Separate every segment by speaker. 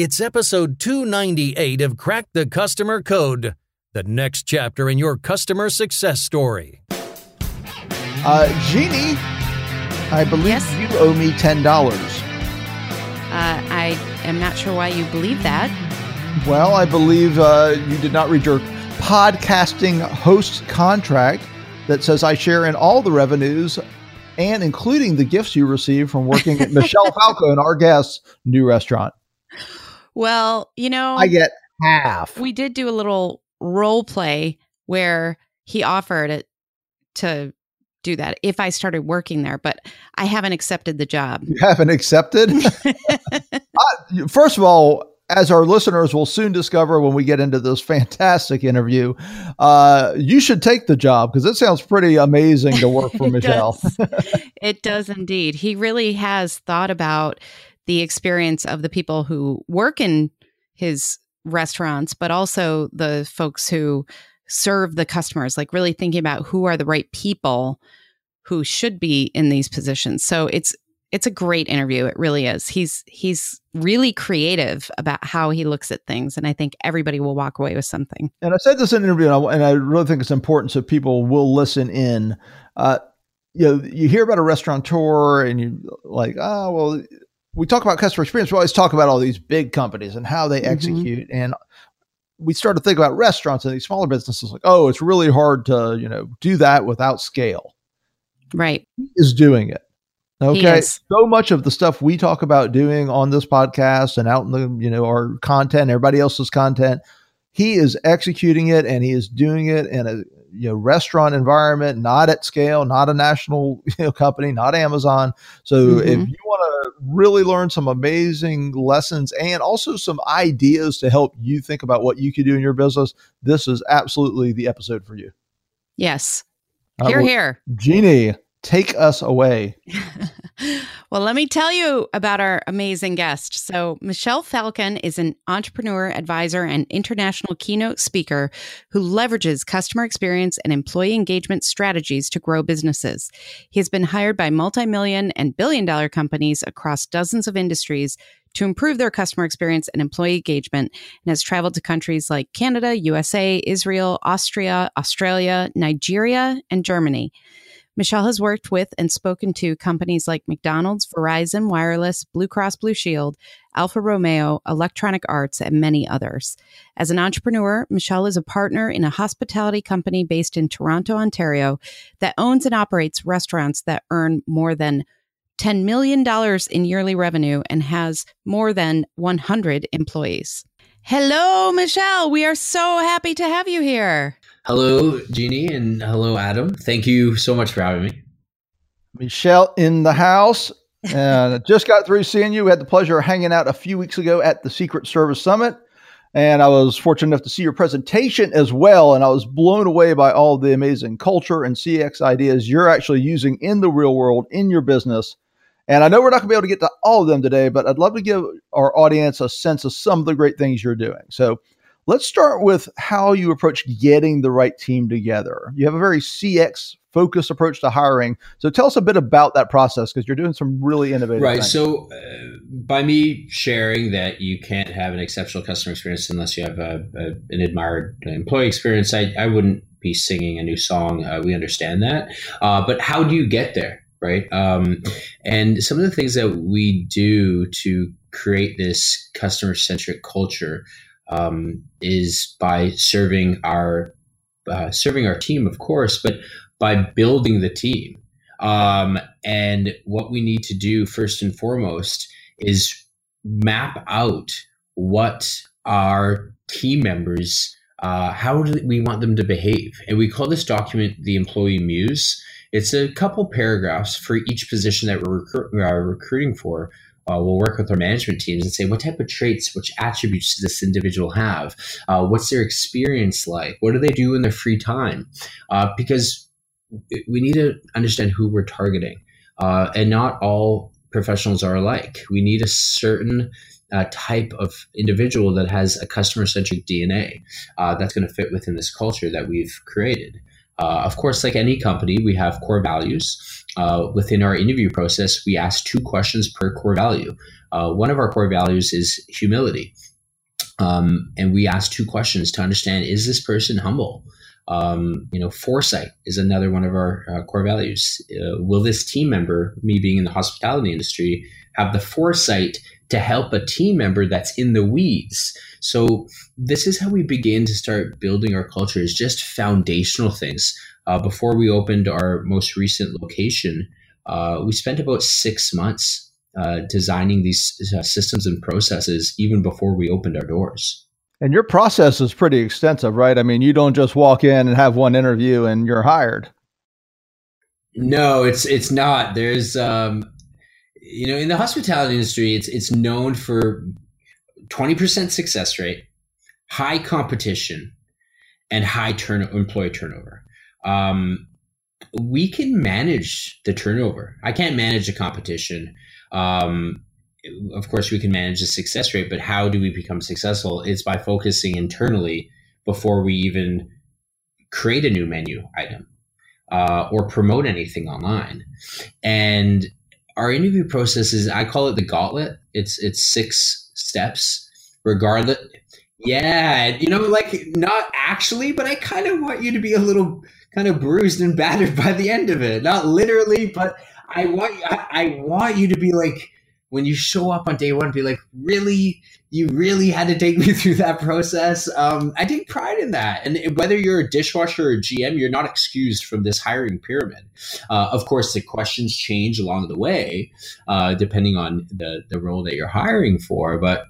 Speaker 1: It's episode 298 of Crack the Customer Code, the next chapter in your customer success story.
Speaker 2: Uh, Jeannie, I believe
Speaker 3: Yes?
Speaker 2: you owe me $10.
Speaker 3: Uh, I am not sure why you believe that.
Speaker 2: Well, I believe uh, you did not read your podcasting host contract that says I share in all the revenues and including the gifts you receive from working at Michel Falcon and our guest's new restaurant.
Speaker 3: Well, you know,
Speaker 2: I get half.
Speaker 3: we did do a little role play where he offered it to do that if I started working there, but I haven't accepted the job.
Speaker 2: You haven't accepted? Uh, First of all, as our listeners will soon discover when we get into this fantastic interview, uh, you should take the job because it sounds pretty amazing to work for Michel.
Speaker 3: does. it does indeed. He really has thought about the experience of the people who work in his restaurants, but also the folks who serve the customers, like really thinking about who are the right people who should be in these positions. So it's it's a great interview. It really is. He's he's really creative about how he looks at things, and I think everybody will walk away with something.
Speaker 2: and I said this in an interview, and I, and I really think it's important so people will listen in. Uh, you know, you hear about a restaurateur, and you like, oh well, we talk about customer experience. We always talk about all these big companies and how they
Speaker 3: Mhm.
Speaker 2: execute, and we start to think about restaurants and these smaller businesses, like, oh, it's really hard to you know do that without scale.
Speaker 3: Right.
Speaker 2: He is doing it. Okay. So much of the stuff we talk about doing on this podcast and out in the, you know, our content, everybody else's content, he is executing it and he is doing it in a you know restaurant environment, not at scale, not a national you know company, not Amazon. So if
Speaker 3: Mhm.
Speaker 2: you want to really learn some amazing lessons and also some ideas to help you think about what you could do in your business, this is absolutely the episode for you.
Speaker 3: Yes.
Speaker 2: Uh,
Speaker 3: Here,
Speaker 2: well,
Speaker 3: here.
Speaker 2: Jeannie, take us away.
Speaker 3: well, let me tell you about our amazing guest. So, Michel Falcon is an entrepreneur, advisor, and international keynote speaker who leverages customer experience and employee engagement strategies to grow businesses. He has been hired by multi million and billion dollar companies across dozens of industries to improve their customer experience and employee engagement and has traveled to countries like Canada, USA, Israel, Austria, Australia, Nigeria, and Germany. Michel has worked with and spoken to companies like McDonald's, Verizon Wireless, Blue Cross Blue Shield, Alfa Romeo, Electronic Arts, and many others. As an entrepreneur, Michel is a partner in a hospitality company based in Toronto, Ontario, that owns and operates restaurants that earn more than $10 million in yearly revenue and has more than 100 employees. Hello, Michel. We are so happy to have you here.
Speaker 4: Hello, Jeannie, and hello, Adam. Thank you so much for having me.
Speaker 2: Michel in the house. And I just got through seeing you. We had the pleasure of hanging out a few weeks ago at the Secret Service Summit. And I was fortunate enough to see your presentation as well. And I was blown away by all the amazing culture and CX ideas you're actually using in the real world in your business. And I know we're not going to be able to get to all of them today, but I'd love to give our audience a sense of some of the great things you're doing. So let's start with how you approach getting the right team together. You have a very CX focused approach to hiring. So tell us a bit about that process because you're doing some really innovative
Speaker 4: Right.
Speaker 2: things.
Speaker 4: So, uh, by me sharing that you can't have an exceptional customer experience unless you have a, a, an admired employee experience, I, I wouldn't be singing a new song. Uh, we understand that. Uh, but how do you get there? Right. Um, and some of the things that we do to create this customer centric culture um, is by serving our uh, serving our team, of course, but by building the team. Um, and what we need to do first and foremost is map out what our team members uh, how do we want them to behave and we call this document the employee muse it's a couple paragraphs for each position that we're recru- recruiting for uh, we'll work with our management teams and say what type of traits which attributes does this individual have? Uh, what's their experience like? What do they do in their free time? Uh, because we need to understand who we're targeting uh, and not all professionals are alike. We need a certain uh, type of individual that has a customer centric dna uh, that's going to fit within this culture that we've created Uh, of course, like any company, we have core values. Uh, within our interview process, we ask two questions per core value. Uh, one of our core values is humility. Um, and we ask two questions to understand is this person humble? Um, you know, foresight is another one of our uh, core values. Uh, will this team member, me being in the hospitality industry, have the foresight to help a team member that's in the weeds? So this is how we begin to start building our culture. Is just foundational things. Uh, before we opened our most recent location, uh, we spent about six months uh, designing these uh, systems and processes even before we opened our doors.
Speaker 2: And your process is pretty extensive, right? I mean, you don't just walk in and have one interview and you're hired.
Speaker 4: No, it's it's not. There's um, you know, in the hospitality industry, it's it's known for 20% success rate, high competition, and high turn employee turnover. Um, we can manage the turnover. I can't manage the competition. Um, of course, we can manage the success rate, but how do we become successful? It's by focusing internally before we even create a new menu item uh, or promote anything online. And our interview process is, I call it the gauntlet. It's it's six steps, regardless. Yeah, you know, like not actually, but I kind of want you to be a little kind of bruised and battered by the end of it. Not literally, but I want I, I want you to be like when you show up on day one, be like, really, you really had to take me through that process. Um, I take pride in that. And whether you're a dishwasher or a GM, you're not excused from this hiring pyramid. Uh, of course, the questions change along the way, uh, depending on the, the role that you're hiring for, but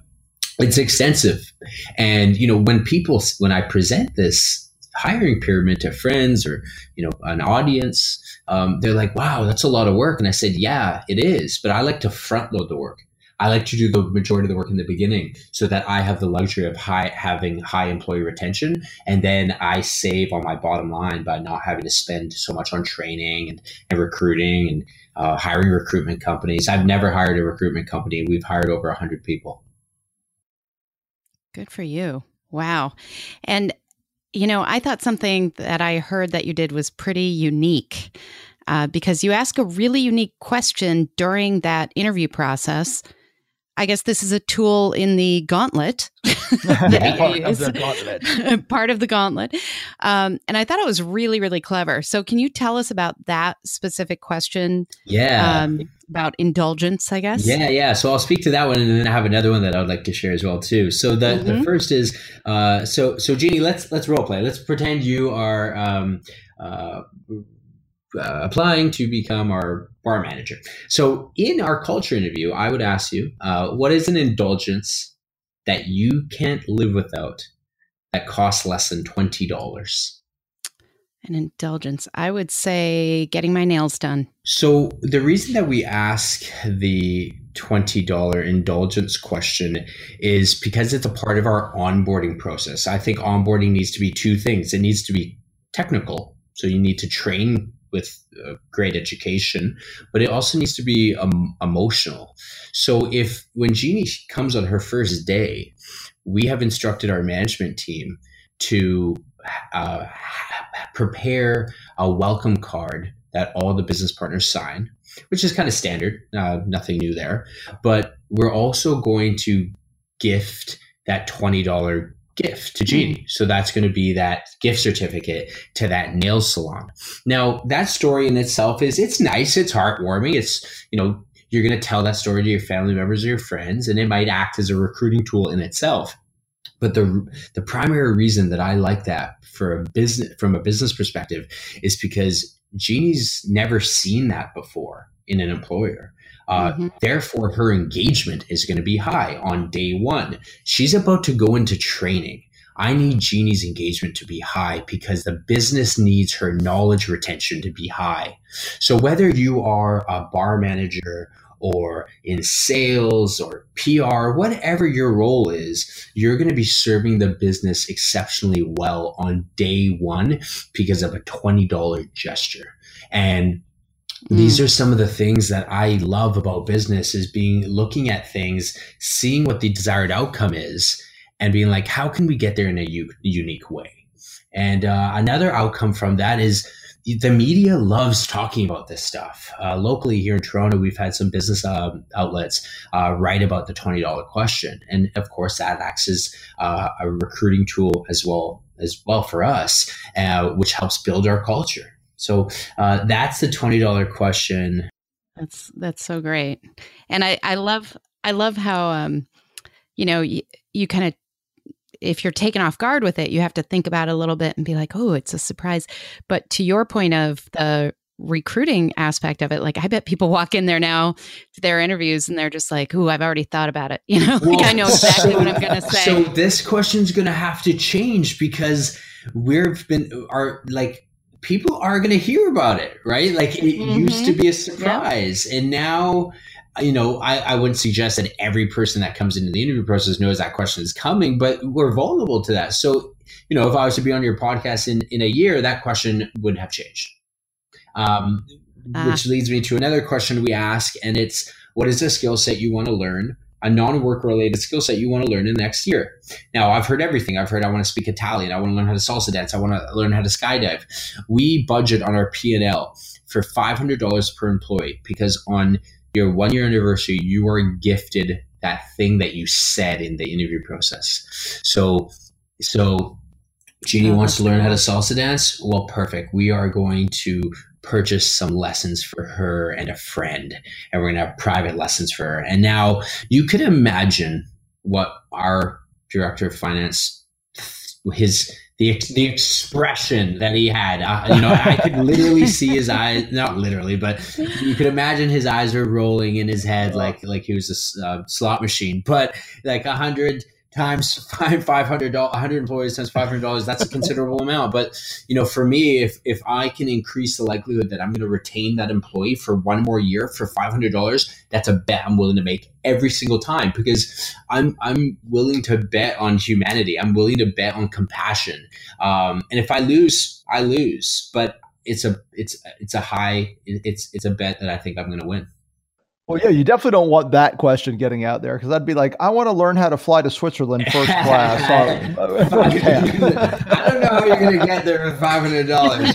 Speaker 4: it's extensive. And, you know, when people, when I present this hiring pyramid to friends or, you know, an audience, um, they're like, wow, that's a lot of work. And I said, yeah, it is. But I like to front load the work. I like to do the majority of the work in the beginning so that I have the luxury of high having high employee retention. And then I save on my bottom line by not having to spend so much on training and, and recruiting and uh, hiring recruitment companies. I've never hired a recruitment company. We've hired over 100 people.
Speaker 3: Good for you. Wow. And you know, I thought something that I heard that you did was pretty unique uh, because you ask a really unique question during that interview process. I guess this is a tool in the gauntlet.
Speaker 2: yeah, part, of the gauntlet.
Speaker 3: part of the gauntlet. Um, and I thought it was really, really clever. So, can you tell us about that specific question?
Speaker 4: Yeah. Um,
Speaker 3: about indulgence, I guess.
Speaker 4: Yeah, yeah. So I'll speak to that one, and then I have another one that I would like to share as well too. So the, mm-hmm. the first is uh, so so Jeannie, let's let's role play. Let's pretend you are um, uh, uh, applying to become our bar manager. So in our culture interview, I would ask you, uh, what is an indulgence that you can't live without that costs less than twenty dollars?
Speaker 3: An indulgence. I would say getting my nails done.
Speaker 4: So, the reason that we ask the $20 indulgence question is because it's a part of our onboarding process. I think onboarding needs to be two things it needs to be technical. So, you need to train with uh, great education, but it also needs to be um, emotional. So, if when Jeannie comes on her first day, we have instructed our management team to uh, prepare a welcome card that all the business partners sign, which is kind of standard, uh, nothing new there. But we're also going to gift that $20 gift to Jeannie. Mm. So that's going to be that gift certificate to that nail salon. Now, that story in itself is it's nice, it's heartwarming. It's, you know, you're going to tell that story to your family members or your friends, and it might act as a recruiting tool in itself. But the the primary reason that I like that for a business from a business perspective is because Jeannie's never seen that before in an employer. Uh, mm-hmm. Therefore, her engagement is going to be high on day one. She's about to go into training. I need Jeannie's engagement to be high because the business needs her knowledge retention to be high. So, whether you are a bar manager or in sales or PR, whatever your role is, you're going to be serving the business exceptionally well on day one because of a $20 gesture. And Mm. These are some of the things that I love about business is being looking at things, seeing what the desired outcome is, and being like, how can we get there in a u- unique way? And uh, another outcome from that is the media loves talking about this stuff. Uh, locally here in Toronto, we've had some business uh, outlets uh, write about the twenty dollar question, and of course that acts as uh, a recruiting tool as well as well for us, uh, which helps build our culture. So uh, that's the twenty dollar question.
Speaker 3: That's that's so great, and I I love I love how um you know you, you kind of if you're taken off guard with it, you have to think about it a little bit and be like, oh, it's a surprise. But to your point of the recruiting aspect of it, like I bet people walk in there now to their interviews and they're just like, oh, I've already thought about it. You know, like well, I know exactly so, what I'm going to say.
Speaker 4: So this question's going to have to change because we've been, are like, people are going to hear about it, right? Like it mm-hmm. used to be a surprise. And now you know, I, I wouldn't suggest that every person that comes into the interview process knows that question is coming, but we're vulnerable to that. So, you know, if I was to be on your podcast in, in a year, that question would have changed. Um, uh. Which leads me to another question we ask, and it's what is a skill set you want to learn? A non-work related skill set you want to learn in the next year. Now, I've heard everything. I've heard I want to speak Italian. I want to learn how to salsa dance. I want to learn how to skydive. We budget on our P and L for five hundred dollars per employee because on your one year anniversary, you are gifted that thing that you said in the interview process. So, so Jeannie oh, wants to learn how to salsa dance. Well, perfect. We are going to purchase some lessons for her and a friend, and we're going to have private lessons for her. And now you could imagine what our director of finance, his the the expression that he had. Uh, you know, I could literally see his eyes. Not literally, but you could imagine his eyes were rolling in his head like like he was a uh, slot machine. But like a hundred times five five hundred dollars, hundred employees times five hundred dollars. That's a considerable amount. But you know, for me, if if I can increase the likelihood that I'm going to retain that employee for one more year for five hundred dollars, that's a bet I'm willing to make every single time because I'm I'm willing to bet on humanity. I'm willing to bet on compassion. Um, and if I lose, I lose. But it's a it's it's a high it's it's a bet that I think I'm going to win.
Speaker 2: Well, yeah, you definitely don't want that question getting out there because I'd be like, I want to learn how to fly to Switzerland first class.
Speaker 4: I don't know how you're going to get there for five hundred dollars,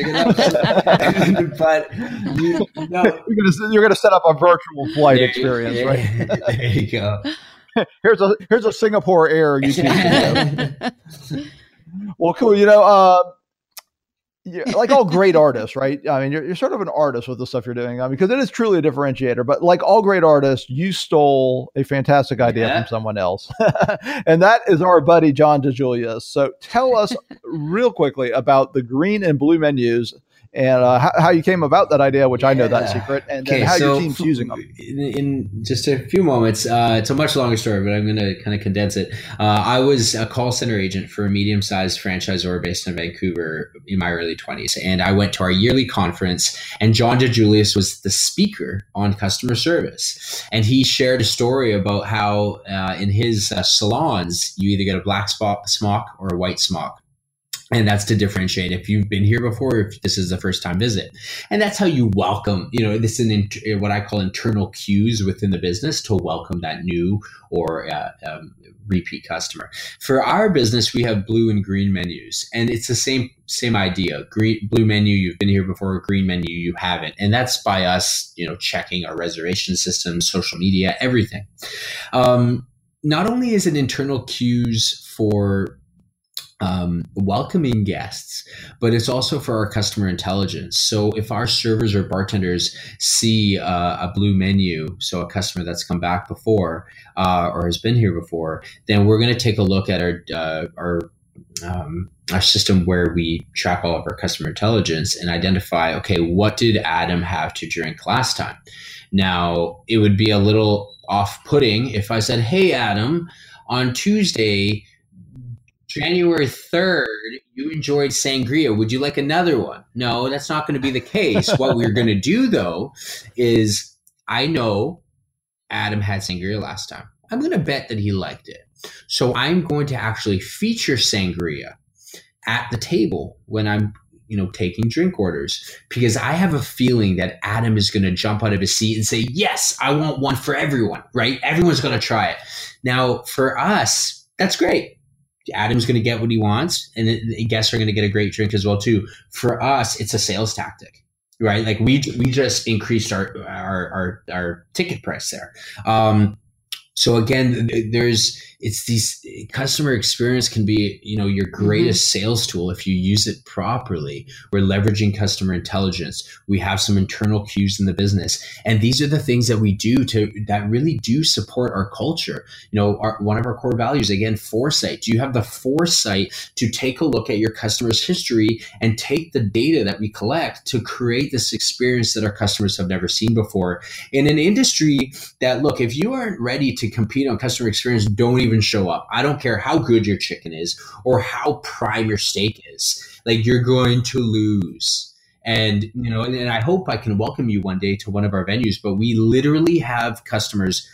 Speaker 4: but you, no.
Speaker 2: you're going to set up a virtual flight there experience, right?
Speaker 4: there you go.
Speaker 2: here's a here's a Singapore Air YouTube well, cool. You know, uh, yeah, like all great artists, right? I mean, you're, you're sort of an artist with the stuff you're doing, I mean, because it is truly a differentiator. But like all great artists, you stole a fantastic idea yeah. from someone else, and that is our buddy John DiJulius. So tell us real quickly about the green and blue menus and uh, how, how, you came about that idea, which I know that secret, and okay, how so your team's using them.
Speaker 4: In, in, just a few moments, uh, it's a much longer story, but I'm going to kind of condense it. Uh, I was a call center agent for a medium sized franchisor based in Vancouver in my early 20s, and I went to our yearly conference, and John DiJulius was the speaker on customer service, and he shared a story about how uh, in his uh, salons you either get a black spot smock or a white smock and that's to differentiate if you've been here before if this is the first time visit. And that's how you welcome you know this is an what i call internal cues within the business to welcome that new or uh, um, repeat customer. For our business we have blue and green menus and it's the same same idea. Green blue menu you've been here before. Green menu you haven't. And that's by us you know checking our reservation system social media everything. Um, not only is it internal cues for um, welcoming guests, but it's also for our customer intelligence. So if our servers or bartenders see uh, a blue menu, so a customer that's come back before uh, or has been here before, then we're going to take a look at our uh, our um, our system where we track all of our customer intelligence and identify, okay, what did Adam have to drink last time? Now, it would be a little off putting if I said, hey, Adam, on Tuesday, January 3rd, you enjoyed sangria. Would you like another one? No, that's not going to be the case. what we're going to do, though, is I know Adam had sangria last time. I'm going to bet that he liked it. So I'm going to actually feature sangria at the table when I'm you know taking drink orders because i have a feeling that adam is going to jump out of his seat and say yes i want one for everyone right everyone's going to try it now for us that's great Adam's going to get what he wants, and the guests are going to get a great drink as well too. For us, it's a sales tactic, right? Like we we just increased our our our, our ticket price there. Um, so again, there's it's these customer experience can be you know your mm-hmm. greatest mm-hmm. sales tool if you use it properly. We're leveraging customer intelligence. We have some internal cues in the business. And these are the things that we do to that really do support our culture. You know our, one of our core values again foresight. Do you have the foresight to take a look at your customer's history and take the data that we collect to create this experience that our customers have never seen before? In an industry that look if you aren't ready to compete on customer experience don't even even show up. I don't care how good your chicken is or how prime your steak is. Like you're going to lose. And you know, and, and I hope I can welcome you one day to one of our venues. But we literally have customers.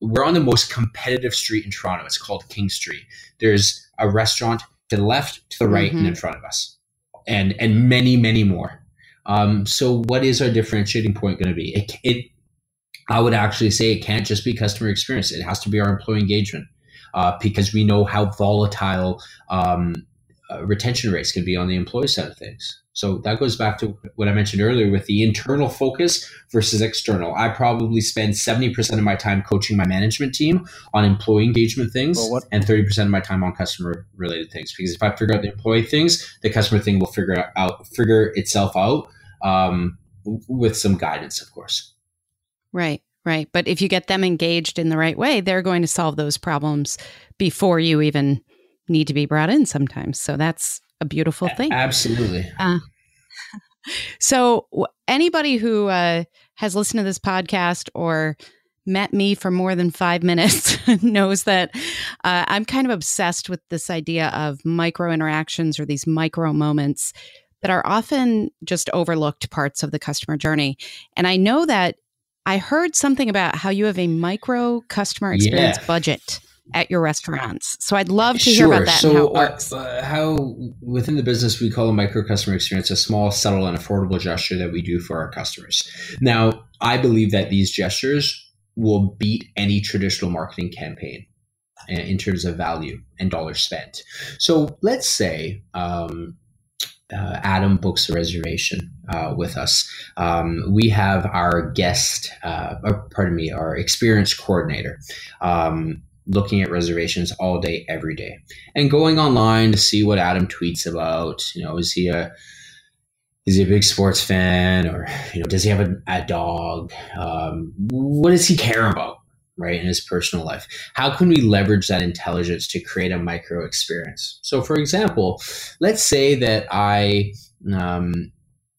Speaker 4: We're on the most competitive street in Toronto. It's called King Street. There's a restaurant to the left, to the right, mm-hmm. and in front of us, and and many, many more. Um, so, what is our differentiating point going to be? It, it, I would actually say it can't just be customer experience. It has to be our employee engagement uh, because we know how volatile um, uh, retention rates can be on the employee side of things. So that goes back to what I mentioned earlier with the internal focus versus external. I probably spend 70% of my time coaching my management team on employee engagement things well, and 30% of my time on customer related things. Because if I figure out the employee things, the customer thing will figure out figure itself out um, with some guidance, of course.
Speaker 3: Right. Right. But if you get them engaged in the right way, they're going to solve those problems before you even need to be brought in sometimes. So that's a beautiful thing.
Speaker 4: Absolutely. Uh,
Speaker 3: so, anybody who uh, has listened to this podcast or met me for more than five minutes knows that uh, I'm kind of obsessed with this idea of micro interactions or these micro moments that are often just overlooked parts of the customer journey. And I know that I heard something about how you have a micro customer experience yeah. budget at your restaurants. So I'd love to
Speaker 4: sure.
Speaker 3: hear about that.
Speaker 4: So
Speaker 3: how,
Speaker 4: uh, uh, how within the business we call a micro customer experience a small, subtle, and affordable gesture that we do for our customers. Now, I believe that these gestures will beat any traditional marketing campaign in terms of value and dollars spent. So let's say um, uh, Adam books a reservation uh, with us. Um, we have our guest, uh, pardon me, our experience coordinator. Um, looking at reservations all day, every day, and going online to see what Adam tweets about. You know, is he a is he a big sports fan, or you know, does he have a, a dog? Um, what does he care about? Right, in his personal life. How can we leverage that intelligence to create a micro experience? So, for example, let's say that I, um,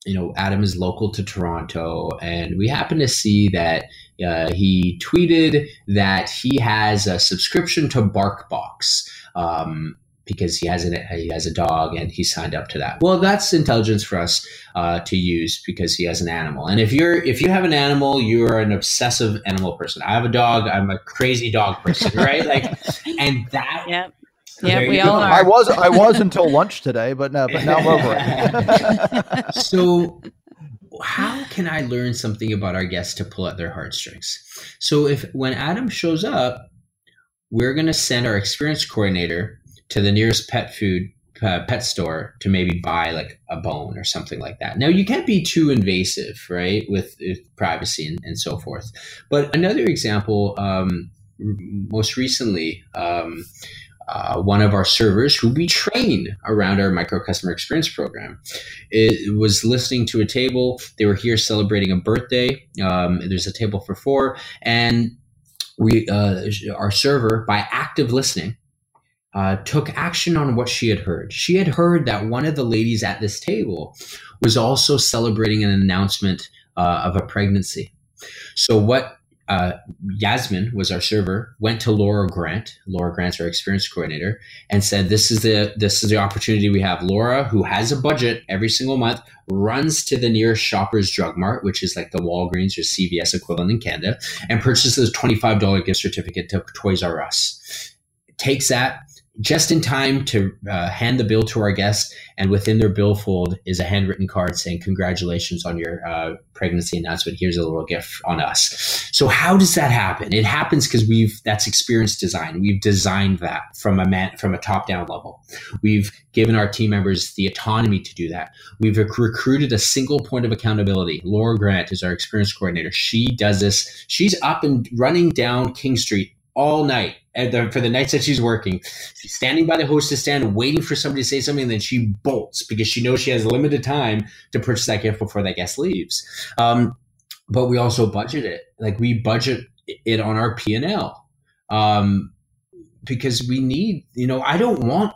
Speaker 4: you know, Adam is local to Toronto, and we happen to see that uh, he tweeted that he has a subscription to BarkBox. Um, because he has a he has a dog and he signed up to that. Well, that's intelligence for us uh, to use because he has an animal. And if you're if you have an animal, you're an obsessive animal person. I have a dog. I'm a crazy dog person, right? like, and that.
Speaker 3: Yep. Yeah, we all are.
Speaker 2: I was I was until lunch today, but no, but now I'm over
Speaker 4: it. so how can I learn something about our guests to pull at their heartstrings? So if when Adam shows up, we're going to send our experience coordinator to the nearest pet food uh, pet store to maybe buy like a bone or something like that. Now you can't be too invasive, right, with, with privacy and, and, so forth. But another example, um, most recently, um, uh, one of our servers who we train around our micro customer experience program it was listening to a table they were here celebrating a birthday um, there's a table for four and we uh, our server by active listening uh, took action on what she had heard. She had heard that one of the ladies at this table was also celebrating an announcement uh, of a pregnancy. So, what uh, Yasmin was our server, went to Laura Grant. Laura Grant's our experience coordinator, and said, "This is the this is the opportunity we have." Laura, who has a budget every single month, runs to the nearest Shoppers Drug Mart, which is like the Walgreens or CVS equivalent in Canada, and purchases a twenty five dollar gift certificate to Toys R Us. Takes that just in time to uh, hand the bill to our guest, And within their billfold is a handwritten card saying, Congratulations on your uh, pregnancy announcement. Here's a little gift on us. So, how does that happen? It happens because we've that's experience design. We've designed that from a man, from a top down level. We've given our team members the autonomy to do that. We've rec- recruited a single point of accountability. Laura Grant is our experience coordinator. She does this. She's up and running down King Street all night the, for the nights that she's working. She's standing by the hostess stand, waiting for somebody to say something, and then she bolts because she knows she has limited time to purchase that gift before that guest leaves. Um, but we also budget it, like we budget it on our P and L, um, because we need. You know, I don't want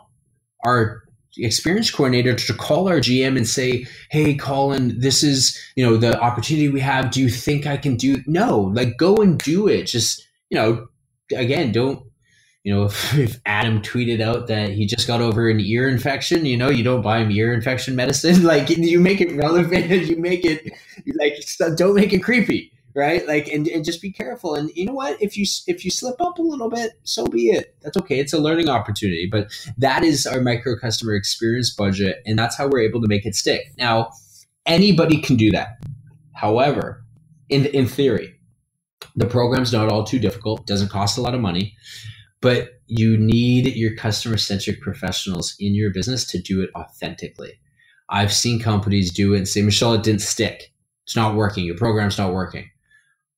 Speaker 4: our experience coordinator to call our GM and say, "Hey, Colin, this is you know the opportunity we have. Do you think I can do?" No, like go and do it. Just you know, again, don't you know, if, if, Adam tweeted out that he just got over an ear infection, you know, you don't buy him ear infection medicine. Like you make it relevant, you make it like don't make it creepy, right? Like and, and just be careful. And you know what? If you if you slip up a little bit, so be it. That's okay. It's a learning opportunity. But that is our micro customer experience budget, and that's how we're able to make it stick. Now, anybody can do that. However, in in theory, the program's not all too difficult. Doesn't cost a lot of money but you need your customer centric professionals in your business to do it authentically. I've seen companies do it and say, Michel, it didn't stick. It's not working. Your program's not working.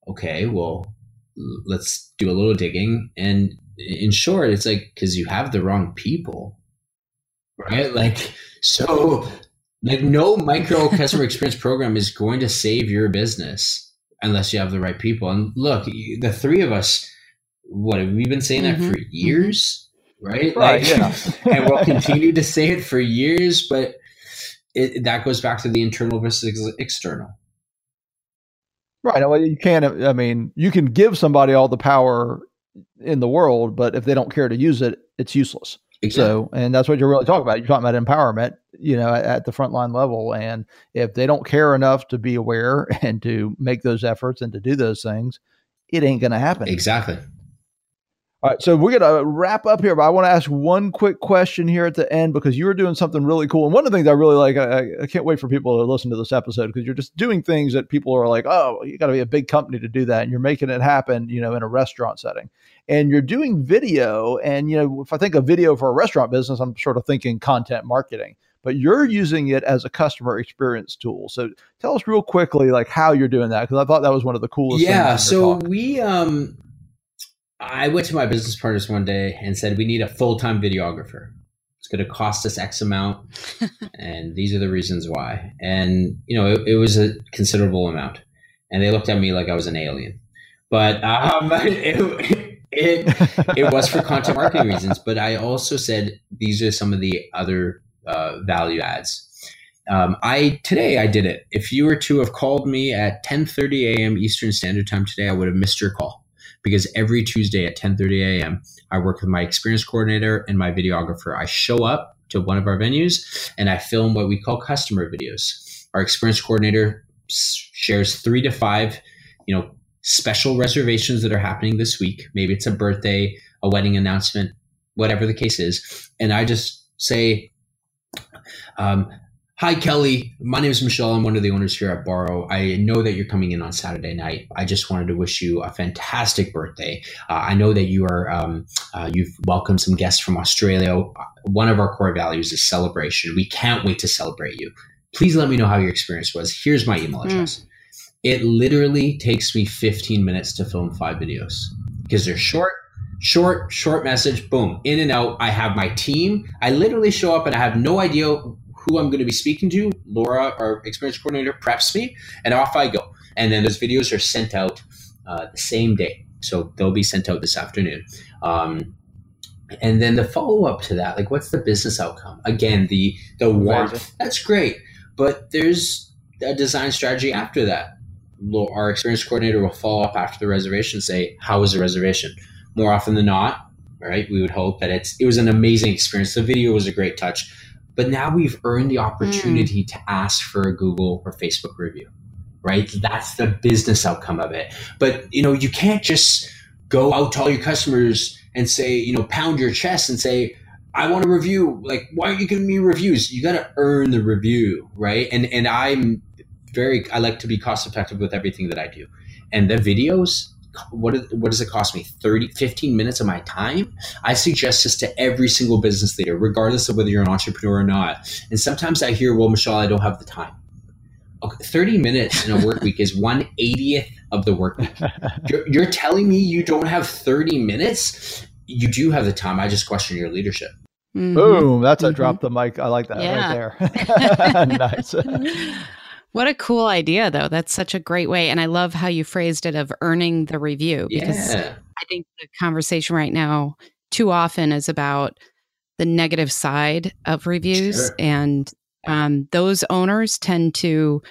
Speaker 4: Okay, well, let's do a little digging. And in short, it's like, because you have the wrong people, right? Like, so, like, no micro customer experience program is going to save your business unless you have the right people. And look, the three of us, what have we been saying mm-hmm. that for mm-hmm. years right,
Speaker 2: right like, yeah.
Speaker 4: and we'll continue to say it for years but it, that goes back to the internal versus external
Speaker 2: right well you can't i mean you can give somebody all the power in the world but if they don't care to use it it's useless exactly. so and that's what you're really talking about. You're talking about empowerment you know at, at the frontline level. And if they don't care enough to be aware and to make those efforts and to do those things it ain't going to happen.
Speaker 4: Exactly
Speaker 2: all right, so we're going to wrap up here, but I want to ask one quick question here at the end because you were doing something really cool. And one of the things I really like, I, I can't wait for people to listen to this episode because you're just doing things that people are like, oh, you got to be a big company to do that. And you're making it happen, you know, in a restaurant setting. And you're doing video. And, you know, if I think of video for a restaurant business, I'm sort of thinking content marketing but you're using it as a customer experience tool. So tell us real quickly, like how you're doing that, because I thought that was one of the coolest.
Speaker 4: Yeah. So we um I went to my business partners one day and said, we need a full time videographer. It's going to cost us X amount. and these are the reasons why. And, you know, it, it, was a considerable amount. And they looked at me like I was an alien. But um, it, it, it was for content marketing reasons. But I also said, these are some of the other uh, value adds. Um, I today I did it. If you were to have called me at 10:30 a.m. Eastern Standard Time today, I would have missed your call because every Tuesday at 10:30 a.m. I work with my experience coordinator and my videographer. I show up to one of our venues and I film what we call customer videos. Our experience coordinator shares 3 to 5, you know, special reservations that are happening this week. Maybe it's a birthday, a wedding announcement, whatever the case is, and I just say um, Hi, Kelly. My name is Michel. I'm one of the owners here at Baro. I know that you're coming in on Saturday night. I just wanted to wish you a fantastic birthday. Uh, I know that you are um, uh, you've welcomed some guests from Australia. One of our core values is celebration. We can't wait to celebrate you. Please let me know how your experience was. Here's my email hmm. address. Mm. It literally takes me 15 minutes to film five videos because they're short, short, short message, boom, in and out. I have my team. I literally show up and I have no idea who I'm going to be speaking to. Laura, our experience coordinator, preps me, and off I go. And then those videos are sent out uh, the same day. So they'll be sent out this afternoon. Um, and then the follow up to that, like what's the business outcome? Again, the the warmth. That's great, but there's a design strategy after that. Our experience coordinator will follow up after the reservation, say, "How was the reservation?" More often than not, right? We would hope that it's it was an amazing experience. The video was a great touch but now we've earned the opportunity mm. to ask for a Google or Facebook review, right? That's the business outcome of it. But, you know, you can't just go out to all your customers and say, you know, pound your chest and say, I want a review. Like, why aren't you giving me reviews? You got to earn the review, right? And and I'm very I like to be cost effective with everything that I do. And the videos, what what does it cost me 30 15 minutes of my time i suggest this to every single business leader regardless of whether you're an entrepreneur or not and sometimes i hear well michel i don't have the time okay, 30 minutes in a work week is 180th of the work week you're, you're telling me you don't have 30 minutes you do have the time i just question your leadership
Speaker 2: Mm-hmm. Boom! That's a mm-hmm. drop the mic. I like that yeah. right there. nice.
Speaker 3: What a cool idea, though. That's such a great way. And I love how you phrased it of earning the review because yeah. I think the conversation right now too often is about the negative side of reviews. Sure. And um, those owners tend to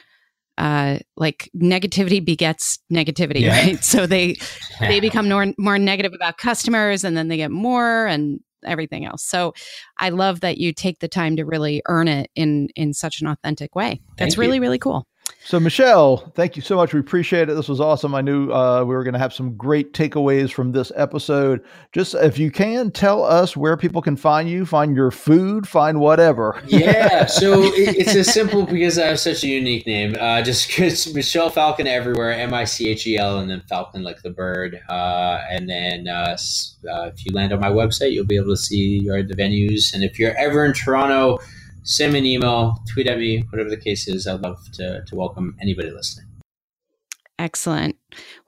Speaker 3: uh, like negativity begets negativity, yeah. right? So they they become more more negative about customers, and then they get more, and everything else. So I love that you take the time to really earn it in in such an authentic way. That's Thank really you. really cool.
Speaker 2: So, Michel, thank you so much. We appreciate it. This was awesome. I knew uh, we were going to have some great takeaways from this episode. Just if you can, tell us where people can find you, find your food, find whatever.
Speaker 4: yeah. So it, it's as simple because I have such a unique name. Uh, just because Michel Falcon everywhere, M I C H E L, and then Falcon like the bird. Uh, and then uh, uh, if you land on my website, you'll be able to see the venues. And if you're ever in Toronto, send me an email, tweet at me, whatever the case is. I'd love to, to welcome anybody listening.
Speaker 3: Excellent.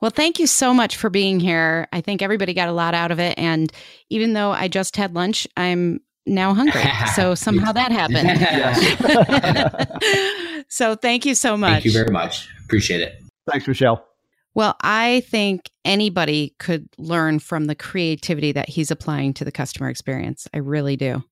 Speaker 3: Well, thank you so much for being here. I think everybody got a lot out of it. And even though I just had lunch, I'm now hungry. So somehow that happened. so thank you so much.
Speaker 4: Thank you very much. Appreciate it.
Speaker 2: Thanks, Michel.
Speaker 3: Well, I think anybody could learn from the creativity that he's applying to the customer experience. I really do.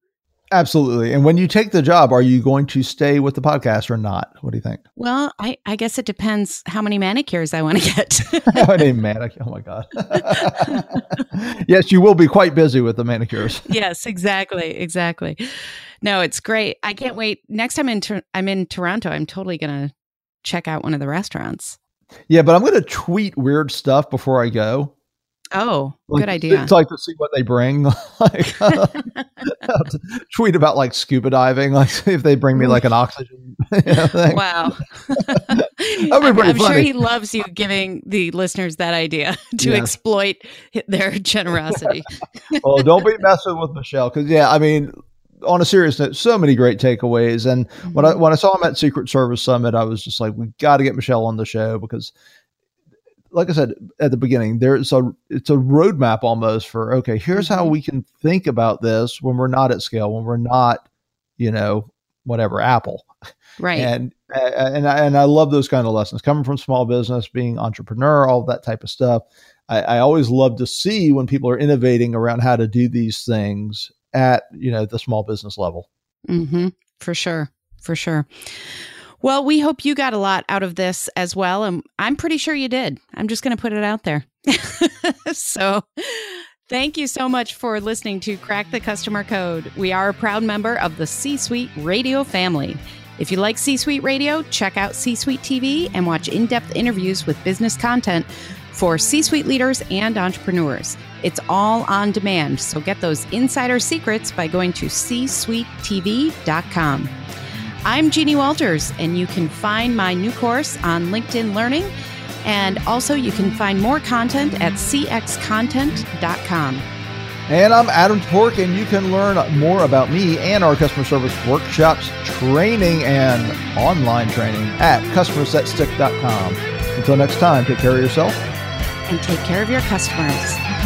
Speaker 2: Absolutely. And when you take the job, are you going to stay with the podcast or not? What do you think?
Speaker 3: Well, I, I guess it depends how many manicures I want to get.
Speaker 2: how many manicures? Oh my God. yes, you will be quite busy with the manicures.
Speaker 3: yes, exactly. Exactly. No, it's great. I can't wait. Next time in I'm in Toronto, I'm totally going to check out one of the restaurants.
Speaker 2: Yeah, but I'm going to tweet weird stuff before I go.
Speaker 3: Oh, like, good idea.
Speaker 2: It's like to see what they bring. like, uh, tweet about like scuba diving, like see if they bring me like an oxygen.
Speaker 3: wow. I'm, I'm sure he loves you giving the listeners that idea to yes. exploit their generosity.
Speaker 2: well, don't be messing with Michel because yeah, I mean, on a serious note, so many great takeaways. And mm-hmm. when I mm-hmm. when I saw him at Secret Service Summit, I was just like, we got to get Michel on the show because like I said at the beginning, there's a it's a roadmap almost for okay, here's how mm-hmm. we can think about this when we're not at scale, when we're not, you know, whatever Apple,
Speaker 3: right?
Speaker 2: And and I, and I love those kind of lessons coming from small business, being entrepreneur, all that type of stuff. I, I always love to see when people are innovating around how to do these things at you know the small business level.
Speaker 3: Mm-hmm. For sure, for sure. Well, we hope you got a lot out of this as well. And I'm pretty sure you did. I'm just going to put it out there. so, thank you so much for listening to Crack the Customer Code. We are a proud member of the C Suite Radio family. If you like C Suite Radio, check out C Suite TV and watch in depth interviews with business content for C suite leaders and entrepreneurs. It's all on demand, so get those insider secrets by going to csuitetv.com. I'm Jeannie Walters, and you can find my new course on LinkedIn Learning. And also, you can find more content at cxcontent.com.
Speaker 2: And I'm Adam Toporek, and you can learn more about me and our customer service workshops, training, and online training at customersthatstick.com. Until next time, take care of yourself
Speaker 3: and take care of your customers.